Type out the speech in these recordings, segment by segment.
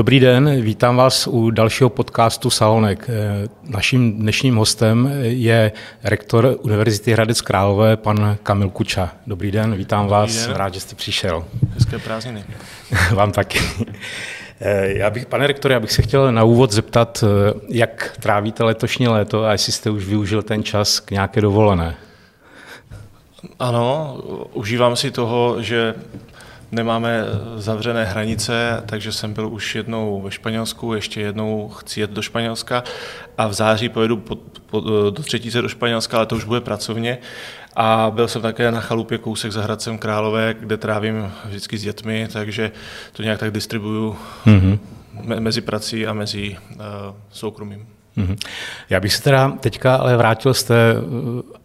Dobrý den, vítám vás u dalšího podcastu Salonek. Naším dnešním hostem je rektor Univerzity Hradec Králové, pan Kamil Kuča. Dobrý den, vítám Dobrý vás, den. rád, že jste přišel. Hezké prázdniny. Vám taky. Já bych, pane rektore, já bych se chtěl na úvod zeptat, jak trávíte letošní léto a jestli jste už využil ten čas k nějaké dovolené. Ano, užívám si toho, že nemáme zavřené hranice, takže jsem byl už jednou ve Španělsku, ještě jednou chci jet do Španělska a v září pojedu po, po, do třetíce do Španělska, ale to už bude pracovně. A byl jsem také na chalupě kousek za Hradcem Králové, kde trávím vždycky s dětmi, takže to nějak tak distribuju mm-hmm. me, mezi prací a mezi uh, soukromím. Mm-hmm. Já bych se teda teďka ale vrátil z té Eh,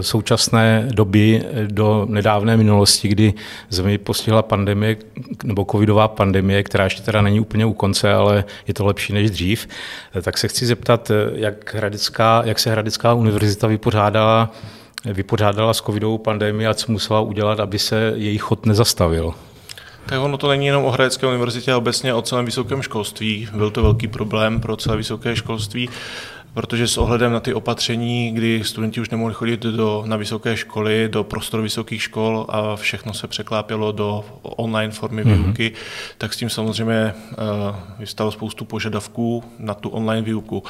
současné doby do nedávné minulosti, kdy zemi postihla pandemie nebo covidová pandemie, která ještě teda není úplně u konce, ale je to lepší než dřív, eh, tak se chci zeptat, eh, jak, Hradecká, jak se Hradecká univerzita vypořádala, vypořádala s covidovou pandemii a co musela udělat, aby se její chod nezastavil. Tak ono to není jenom o Hradecké univerzitě, ale obecně o celém vysokém školství. Byl to velký problém pro celé vysoké školství protože s ohledem na ty opatření, kdy studenti už nemohli chodit do, na vysoké školy, do prostoru vysokých škol a všechno se překlápělo do online formy mm-hmm. výuky, tak s tím samozřejmě uh, vystalo spoustu požadavků na tu online výuku.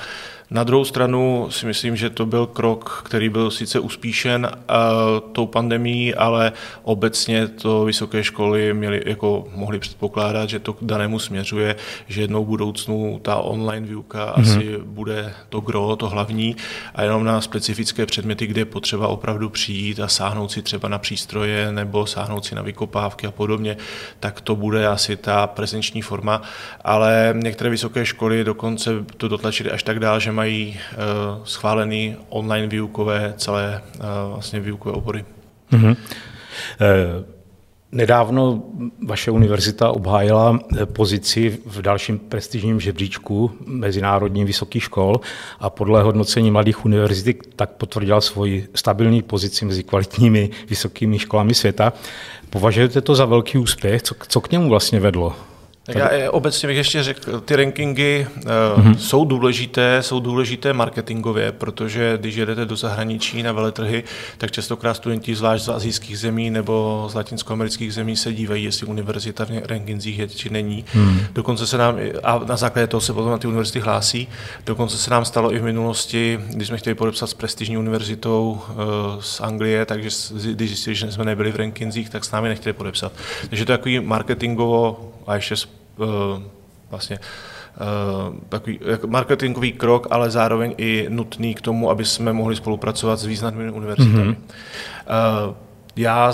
Na druhou stranu si myslím, že to byl krok, který byl sice uspíšen uh, tou pandemí, ale obecně to vysoké školy měly, jako mohly předpokládat, že to k danému směřuje, že jednou v budoucnu ta online výuka mm-hmm. asi bude to gro, to hlavní a jenom na specifické předměty, kde je potřeba opravdu přijít a sáhnout si třeba na přístroje nebo sáhnout si na vykopávky a podobně, tak to bude asi ta prezenční forma, ale některé vysoké školy dokonce to dotlačily až tak dál, že mají uh, schválený online výukové celé uh, vlastně výukové obory. Mm-hmm. Nedávno vaše univerzita obhájila pozici v dalším prestižním žebříčku mezinárodních vysokých škol a podle hodnocení mladých univerzit tak potvrdila svoji stabilní pozici mezi kvalitními vysokými školami světa. Považujete to za velký úspěch? Co, co k němu vlastně vedlo? Tak já obecně bych ještě řekl, ty rankingy mm-hmm. jsou důležité, jsou důležité marketingově, protože když jedete do zahraničí na veletrhy, tak častokrát studenti zvlášť z azijských zemí nebo z latinskoamerických zemí se dívají, jestli univerzita v rankingzích je či není. Mm. Dokonce se nám, a na základě toho se potom na ty univerzity hlásí, dokonce se nám stalo i v minulosti, když jsme chtěli podepsat s prestižní univerzitou uh, z Anglie, takže když zjistili, že jsme nebyli v rankingzích, tak s námi nechtěli podepsat. Takže to je takový marketingovo a ještě Eh, vlastně eh, takový marketingový krok, ale zároveň i nutný k tomu, aby jsme mohli spolupracovat s významnými univerzitami. Mm-hmm. Já,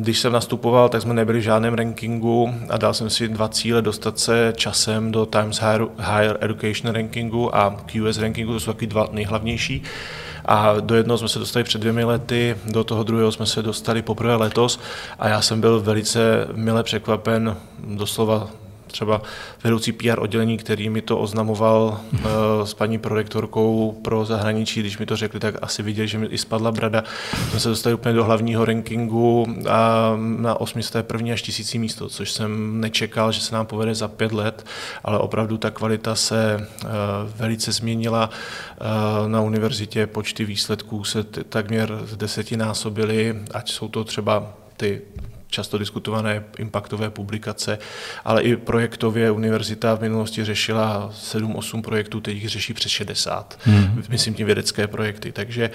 když jsem nastupoval, tak jsme nebyli v žádném rankingu a dal jsem si dva cíle dostat se časem do Times Higher Education rankingu a QS rankingu, to jsou taky dva nejhlavnější. A do jednoho jsme se dostali před dvěmi lety, do toho druhého jsme se dostali poprvé letos. A já jsem byl velice mile překvapen, doslova třeba vedoucí PR oddělení, který mi to oznamoval uh, s paní prorektorkou pro zahraničí, když mi to řekli, tak asi viděli, že mi i spadla brada. Jsme se dostali úplně do hlavního rankingu a na 801. až tisící místo, což jsem nečekal, že se nám povede za pět let, ale opravdu ta kvalita se uh, velice změnila. Uh, na univerzitě počty výsledků se takměr desetinásobily, ať jsou to třeba ty často diskutované impaktové publikace, ale i projektově univerzita v minulosti řešila 7-8 projektů, teď jich řeší přes 60, hmm. myslím tím vědecké projekty. Takže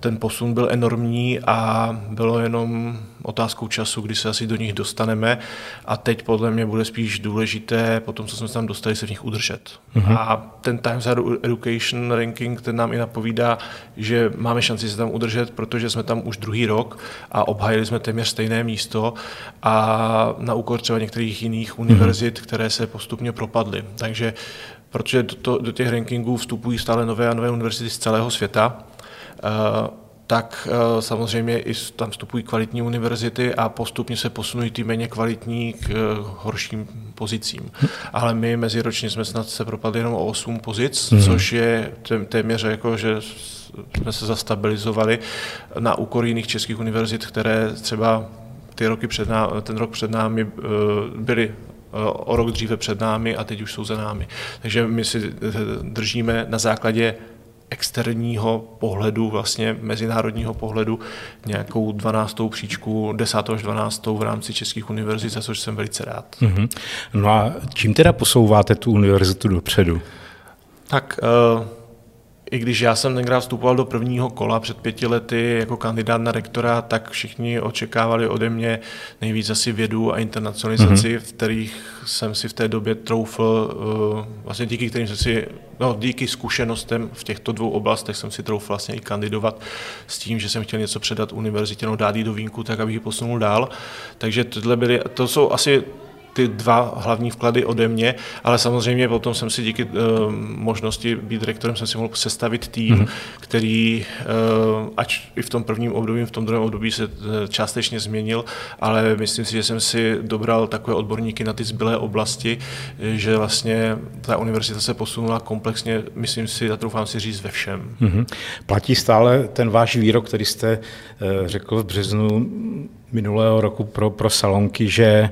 ten posun byl enormní a bylo jenom otázkou času, kdy se asi do nich dostaneme a teď podle mě bude spíš důležité, po tom, co jsme se tam dostali, se v nich udržet. Hmm. A ten Times Education Ranking, ten nám i napovídá, že máme šanci se tam udržet, protože jsme tam už druhý rok a obhájili jsme téměř stejné místo a na úkor třeba některých jiných univerzit, mm-hmm. které se postupně propadly. Takže protože do, to, do těch rankingů vstupují stále nové a nové univerzity z celého světa, uh, tak uh, samozřejmě i tam vstupují kvalitní univerzity a postupně se posunují ty méně kvalitní k uh, horším pozicím. Ale my meziročně jsme snad se propadli jenom o 8 pozic, mm. což je téměř jako, že jsme se zastabilizovali na úkor jiných českých univerzit, které třeba ty roky před námi, ten rok před námi eh, byly o rok dříve před námi a teď už jsou za námi. Takže my si držíme na základě externího pohledu, vlastně mezinárodního pohledu, nějakou 12. příčku, 10. až 12. v rámci českých univerzit, za což jsem velice rád. Mm-hmm. No a čím teda posouváte tu univerzitu dopředu? Tak uh, i když já jsem tenkrát vstupoval do prvního kola před pěti lety jako kandidát na rektora, tak všichni očekávali ode mě nejvíc asi vědu a internacionalizaci, mm-hmm. v kterých jsem si v té době troufl, eh, vlastně díky kterým jsem si, no díky zkušenostem v těchto dvou oblastech jsem si troufl vlastně i kandidovat s tím, že jsem chtěl něco předat univerzitě, no dát jí do vínku, tak abych ji posunul dál. Takže tohle byly, to jsou asi ty dva hlavní vklady ode mě, ale samozřejmě potom jsem si díky uh, možnosti být rektorem jsem si mohl sestavit tým, mm-hmm. který uh, ať i v tom prvním období, v tom druhém období se uh, částečně změnil, ale myslím si, že jsem si dobral takové odborníky na ty zbylé oblasti, že vlastně ta univerzita se posunula komplexně, myslím si, a troufám si říct ve všem. Mm-hmm. Platí stále ten váš výrok, který jste uh, řekl v březnu minulého roku pro, pro Salonky, že,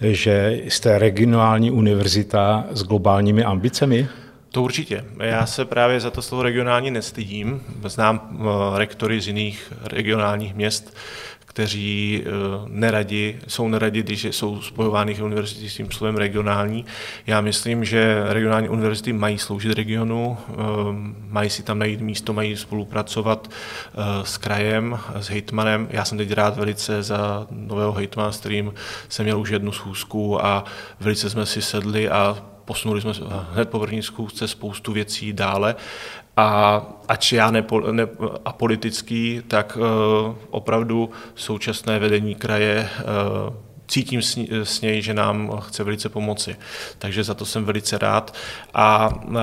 že jste regionální univerzita s globálními ambicemi? To určitě. Já se právě za to slovo regionální nestydím. Znám eh, rektory z jiných regionálních měst, kteří eh, neradi, jsou neradi, když jsou spojovány univerzity s tím slovem regionální. Já myslím, že regionální univerzity mají sloužit regionu, eh, mají si tam najít místo, mají spolupracovat eh, s krajem, s hejtmanem. Já jsem teď rád velice za nového hejtmana, s kterým jsem měl už jednu schůzku a velice jsme si sedli a posunuli jsme hned po první zkoušce spoustu věcí dále a ač já nepo, ne, apolitický, tak uh, opravdu současné vedení kraje uh, cítím s, s něj, že nám chce velice pomoci. Takže za to jsem velice rád. A uh,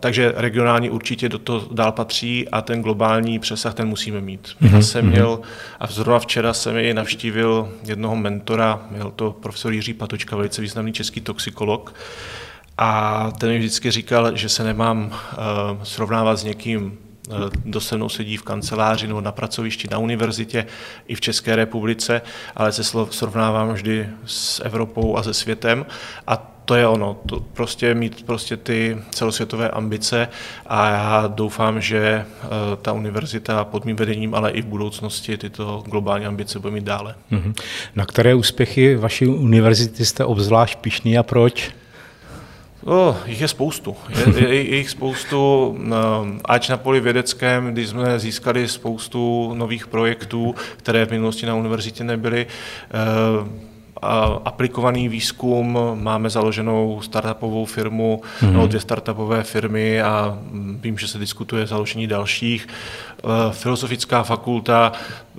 takže regionální určitě do toho dál patří a ten globální přesah ten musíme mít. Mm-hmm. Já jsem mhm. měl, a zrovna včera jsem jej navštívil jednoho mentora, měl to profesor Jiří Patočka, velice významný český toxikolog, a ten mi vždycky říkal, že se nemám uh, srovnávat s někým, uh, kdo se mnou sedí v kanceláři nebo na pracovišti na univerzitě i v České republice, ale se srovnávám vždy s Evropou a se světem. A to je ono, to prostě mít prostě ty celosvětové ambice a já doufám, že uh, ta univerzita pod mým vedením, ale i v budoucnosti tyto globální ambice bude mít dále. Mm-hmm. Na které úspěchy vaší univerzity jste obzvlášť pišný a proč? Oh, jich je spoustu. Je, je, je jich spoustu, ehm, ať na poli vědeckém, kdy jsme získali spoustu nových projektů, které v minulosti na univerzitě nebyly. Aplikovaný výzkum, máme založenou startupovou firmu, mm-hmm. no, dvě startupové firmy a vím, že se diskutuje založení dalších. Eh, filozofická fakulta,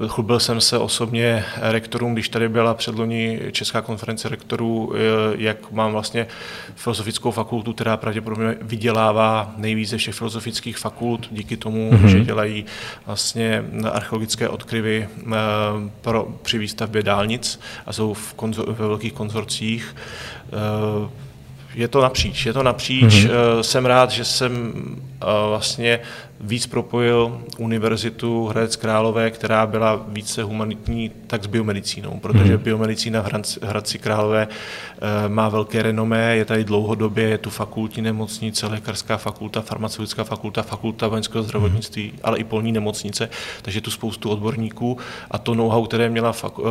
chlubil jsem se osobně rektorům, když tady byla předloni Česká konference rektorů, eh, jak mám vlastně filozofickou fakultu, která pravděpodobně vydělává nejvíce všech filozofických fakult, díky tomu, mm-hmm. že dělají vlastně archeologické odkryvy eh, pro, při výstavbě dálnic a jsou v konzor, ve velkých konzorcích je to napříč, je to napříč. Mm-hmm. Jsem rád, že jsem vlastně víc propojil univerzitu Hradec Králové, která byla více humanitní, tak s biomedicínou, protože hmm. biomedicína v Hradci Králové eh, má velké renomé, je tady dlouhodobě, je tu fakultní nemocnice, lékařská fakulta, farmaceutická fakulta, fakulta vojenského zdravotnictví, hmm. ale i polní nemocnice, takže tu spoustu odborníků a to know-how, které měla fak-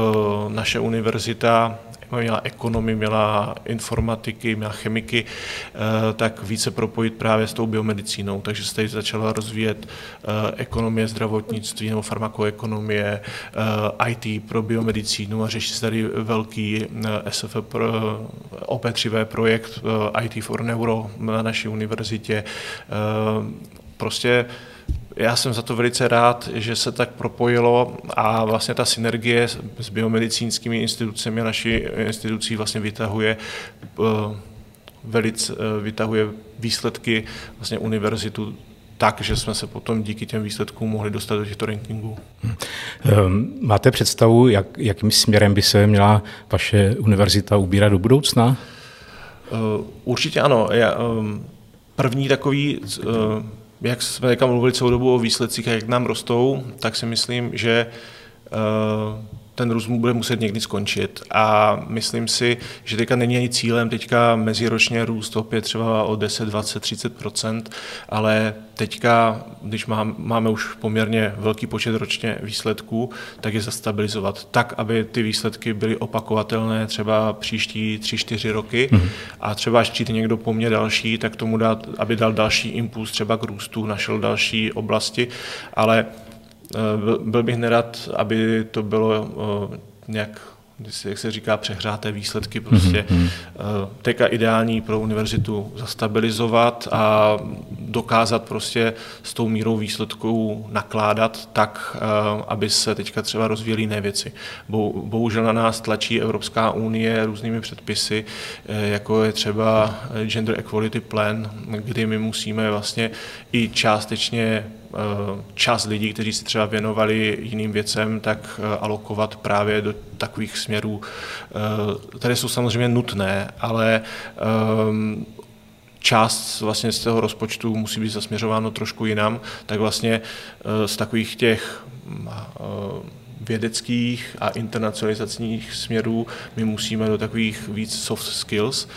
eh, naše univerzita, měla ekonomii, měla informatiky, měla chemiky, eh, tak více propojit právě s tou biomedicínou. Takže se tady začala rozvíjet eh, ekonomie zdravotnictví nebo farmakoekonomie, eh, IT pro biomedicínu a řeší se tady velký SF pro OP3V projekt IT for Neuro na naší univerzitě. Prostě já jsem za to velice rád, že se tak propojilo a vlastně ta synergie s biomedicínskými institucemi a naší institucí vlastně vytahuje eh, velice, eh, vytahuje výsledky vlastně univerzitu tak, že jsme se potom díky těm výsledkům mohli dostat do těchto rankingů. Hm. Máte představu, jak, jakým směrem by se měla vaše univerzita ubírat do budoucna? Eh, určitě ano. První takový jak jsme mluvili celou dobu o výsledcích a jak nám rostou, tak si myslím, že uh, ten růst bude muset někdy skončit. A myslím si, že teďka není ani cílem teďka meziročně růst opět třeba o 10, 20, 30 ale teďka, když máme, máme už poměrně velký počet ročně výsledků, tak je zastabilizovat tak, aby ty výsledky byly opakovatelné třeba příští 3-4 roky. Mm-hmm. a třeba až přijde někdo po mně další, tak tomu dát, aby dal další impuls třeba k růstu, našel další oblasti, ale byl bych nerad, aby to bylo eh, nějak jak se říká, přehráté výsledky prostě mm-hmm. teďka ideální pro univerzitu zastabilizovat a dokázat prostě s tou mírou výsledků nakládat tak, eh, aby se teďka třeba rozvíjely jiné věci. Bohužel na nás tlačí Evropská unie různými předpisy, eh, jako je třeba Gender Equality Plan, kdy my musíme vlastně i částečně Eh, čas lidí, kteří si třeba věnovali jiným věcem, tak eh, alokovat právě do takových směrů, eh, které jsou samozřejmě nutné, ale část vlastně z toho rozpočtu musí být zasměřováno trošku jinam, tak vlastně z takových těch vědeckých a internacionalizačních směrů my musíme do takových víc soft skills,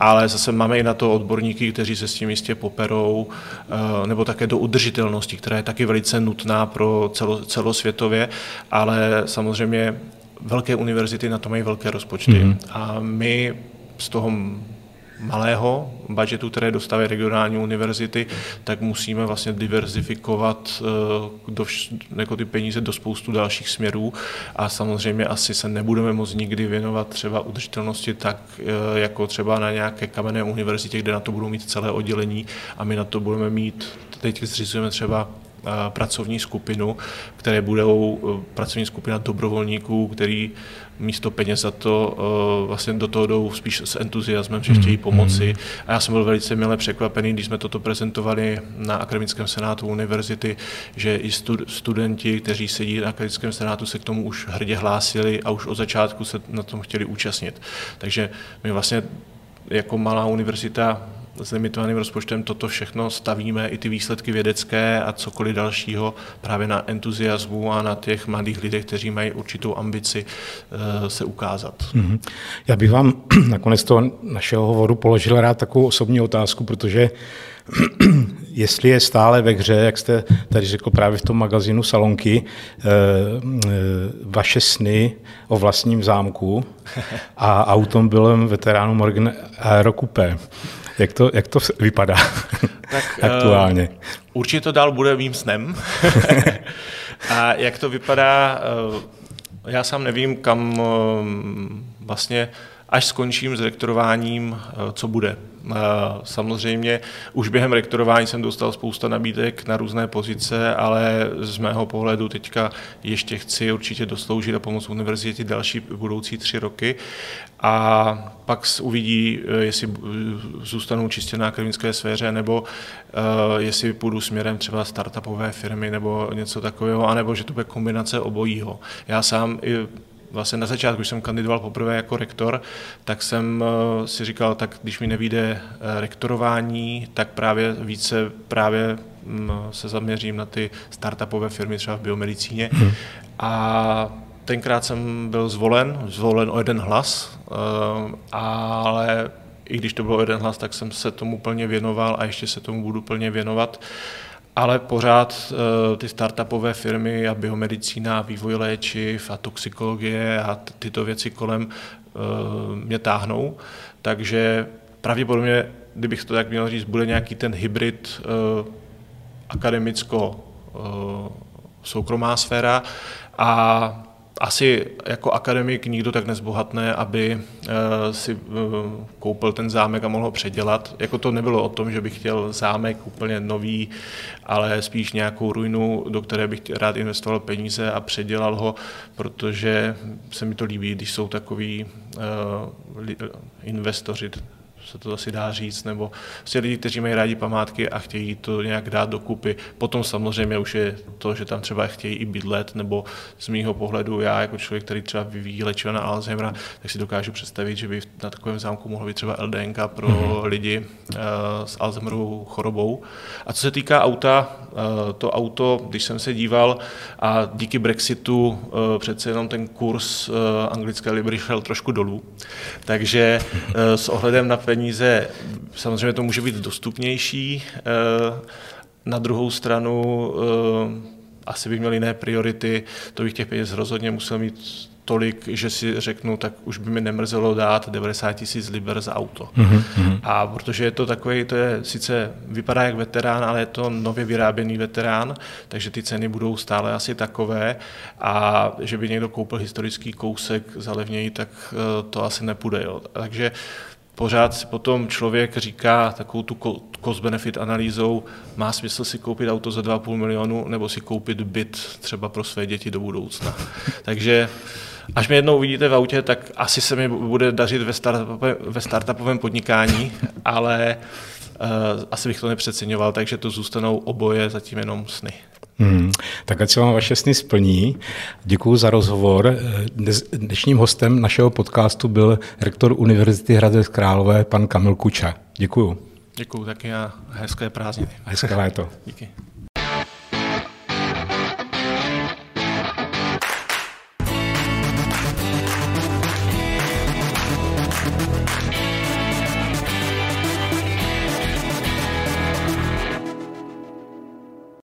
ale zase máme i na to odborníky, kteří se s tím jistě poperou, eh, nebo také do udržitelnosti, která je taky velice nutná pro celo, celosvětově, ale samozřejmě velké univerzity na to mají velké rozpočty. Mm-hmm. A my z toho malého budžetu, které dostávají regionální univerzity, tak musíme vlastně diverzifikovat eh, do, jako ty peníze do spoustu dalších směrů. A samozřejmě asi se nebudeme moct nikdy věnovat třeba udržitelnosti tak, eh, jako třeba na nějaké kamenné univerzitě, kde na to budou mít celé oddělení. A my na to budeme mít, teď zřizujeme třeba eh, pracovní skupinu, které budou pracovní skupina dobrovolníků, který místo peněz za to uh, vlastně do toho jdou spíš s entuziasmem, že chtějí hmm, pomoci. A já jsem byl velice milé překvapený, když jsme toto prezentovali na Akademickém senátu univerzity, že i studenti, kteří sedí na Akademickém senátu, se k tomu už hrdě hlásili a už od začátku se na tom chtěli účastnit. Takže my vlastně jako malá univerzita s limitovaným rozpočtem toto všechno stavíme, i ty výsledky vědecké a cokoliv dalšího právě na entuziasmu a na těch mladých lidech, kteří mají určitou ambici eh, se ukázat. Mm-hmm. Já bych vám nakonec toho našeho hovoru položil rád takovou osobní otázku, protože jestli je stále ve hře, jak jste tady řekl právě v tom magazínu Salonky, eh, eh, vaše sny o vlastním zámku a automobilem veteránu Morgan Aerocoupe. Jak to, jak to vypadá tak, aktuálně? Uh, určitě to dál bude mým snem. a jak to vypadá, uh, já sám nevím, kam uh, vlastně až skončím s rektorováním, co bude. Samozřejmě už během rektorování jsem dostal spousta nabídek na různé pozice, ale z mého pohledu teďka ještě chci určitě dosloužit a pomoct univerzitě další budoucí tři roky a pak uvidí, jestli zůstanou čistě na akademické sféře, nebo jestli půjdu směrem třeba startupové firmy nebo něco takového, anebo že to bude kombinace obojího. Já sám i vlastně na začátku, když jsem kandidoval poprvé jako rektor, tak jsem eh, si říkal, tak když mi nevíde eh, rektorování, tak právě více právě mm, se zaměřím na ty startupové firmy třeba v biomedicíně. Hmm. A tenkrát jsem byl zvolen, zvolen o jeden hlas, eh, ale i když to bylo jeden hlas, tak jsem se tomu plně věnoval a ještě se tomu budu plně věnovat ale pořád uh, ty startupové firmy a biomedicína, vývoj léčiv a toxikologie a tyto věci kolem uh, mě táhnou. Takže pravděpodobně, kdybych to tak měl říct, bude nějaký ten hybrid uh, akademicko soukromá sféra a asi jako akademik nikdo tak nezbohatne, aby uh, si uh, koupil ten zámek a mohl ho předělat. Jako to nebylo o tom, že bych chtěl zámek úplně nový, ale spíš nějakou ruinu, do které bych rád investoval peníze a předělal ho, protože se mi to líbí, když jsou takový uh, investoři se to asi dá říct, nebo prostě lidi, kteří mají rádi památky a chtějí to nějak dát dokupy. Potom samozřejmě už je to, že tam třeba chtějí i bydlet, nebo z mýho pohledu já jako člověk, který třeba vyvíjí léčiva na Alzheimera, tak si dokážu představit, že by na takovém zámku mohlo být třeba LDNK pro mm-hmm. lidi uh, s Alzheimerovou chorobou. A co se týká auta, uh, to auto, když jsem se díval a díky Brexitu uh, přece jenom ten kurz anglické libry šel trošku dolů, takže s ohledem na peníze samozřejmě to může být dostupnější. Uh, na druhou stranu uh, asi bych měl jiné priority, to bych těch peněz rozhodně musel mít tolik, že si řeknu, tak už by mi nemrzelo dát 90 tisíc liber za auto. Mm-hmm. A protože je to takový, to je sice vypadá jak veterán, ale je to nově vyráběný veterán, takže ty ceny budou stále asi takové a že by někdo koupil historický kousek za levněji, tak eh, to asi nepůjde. Jo. Takže pořád si potom člověk říká takovou tu cost-benefit analýzou, má smysl si koupit auto za 2,5 milionu nebo si koupit byt třeba pro své děti do budoucna. Takže až mě jednou uvidíte v autě, tak asi se mi bude dařit ve, startupovém, ve startupovém podnikání, ale uh, asi bych to nepřeceňoval, takže to zůstanou oboje zatím jenom sny. Hmm, tak ať se vám vaše sny splní. Děkuji za rozhovor. Dnešním hostem našeho podcastu byl rektor Univerzity Hradec Králové, pan Kamil Kuča. Děkuji. Děkuji taky a hezké prázdniny. Hezké léto. Díky.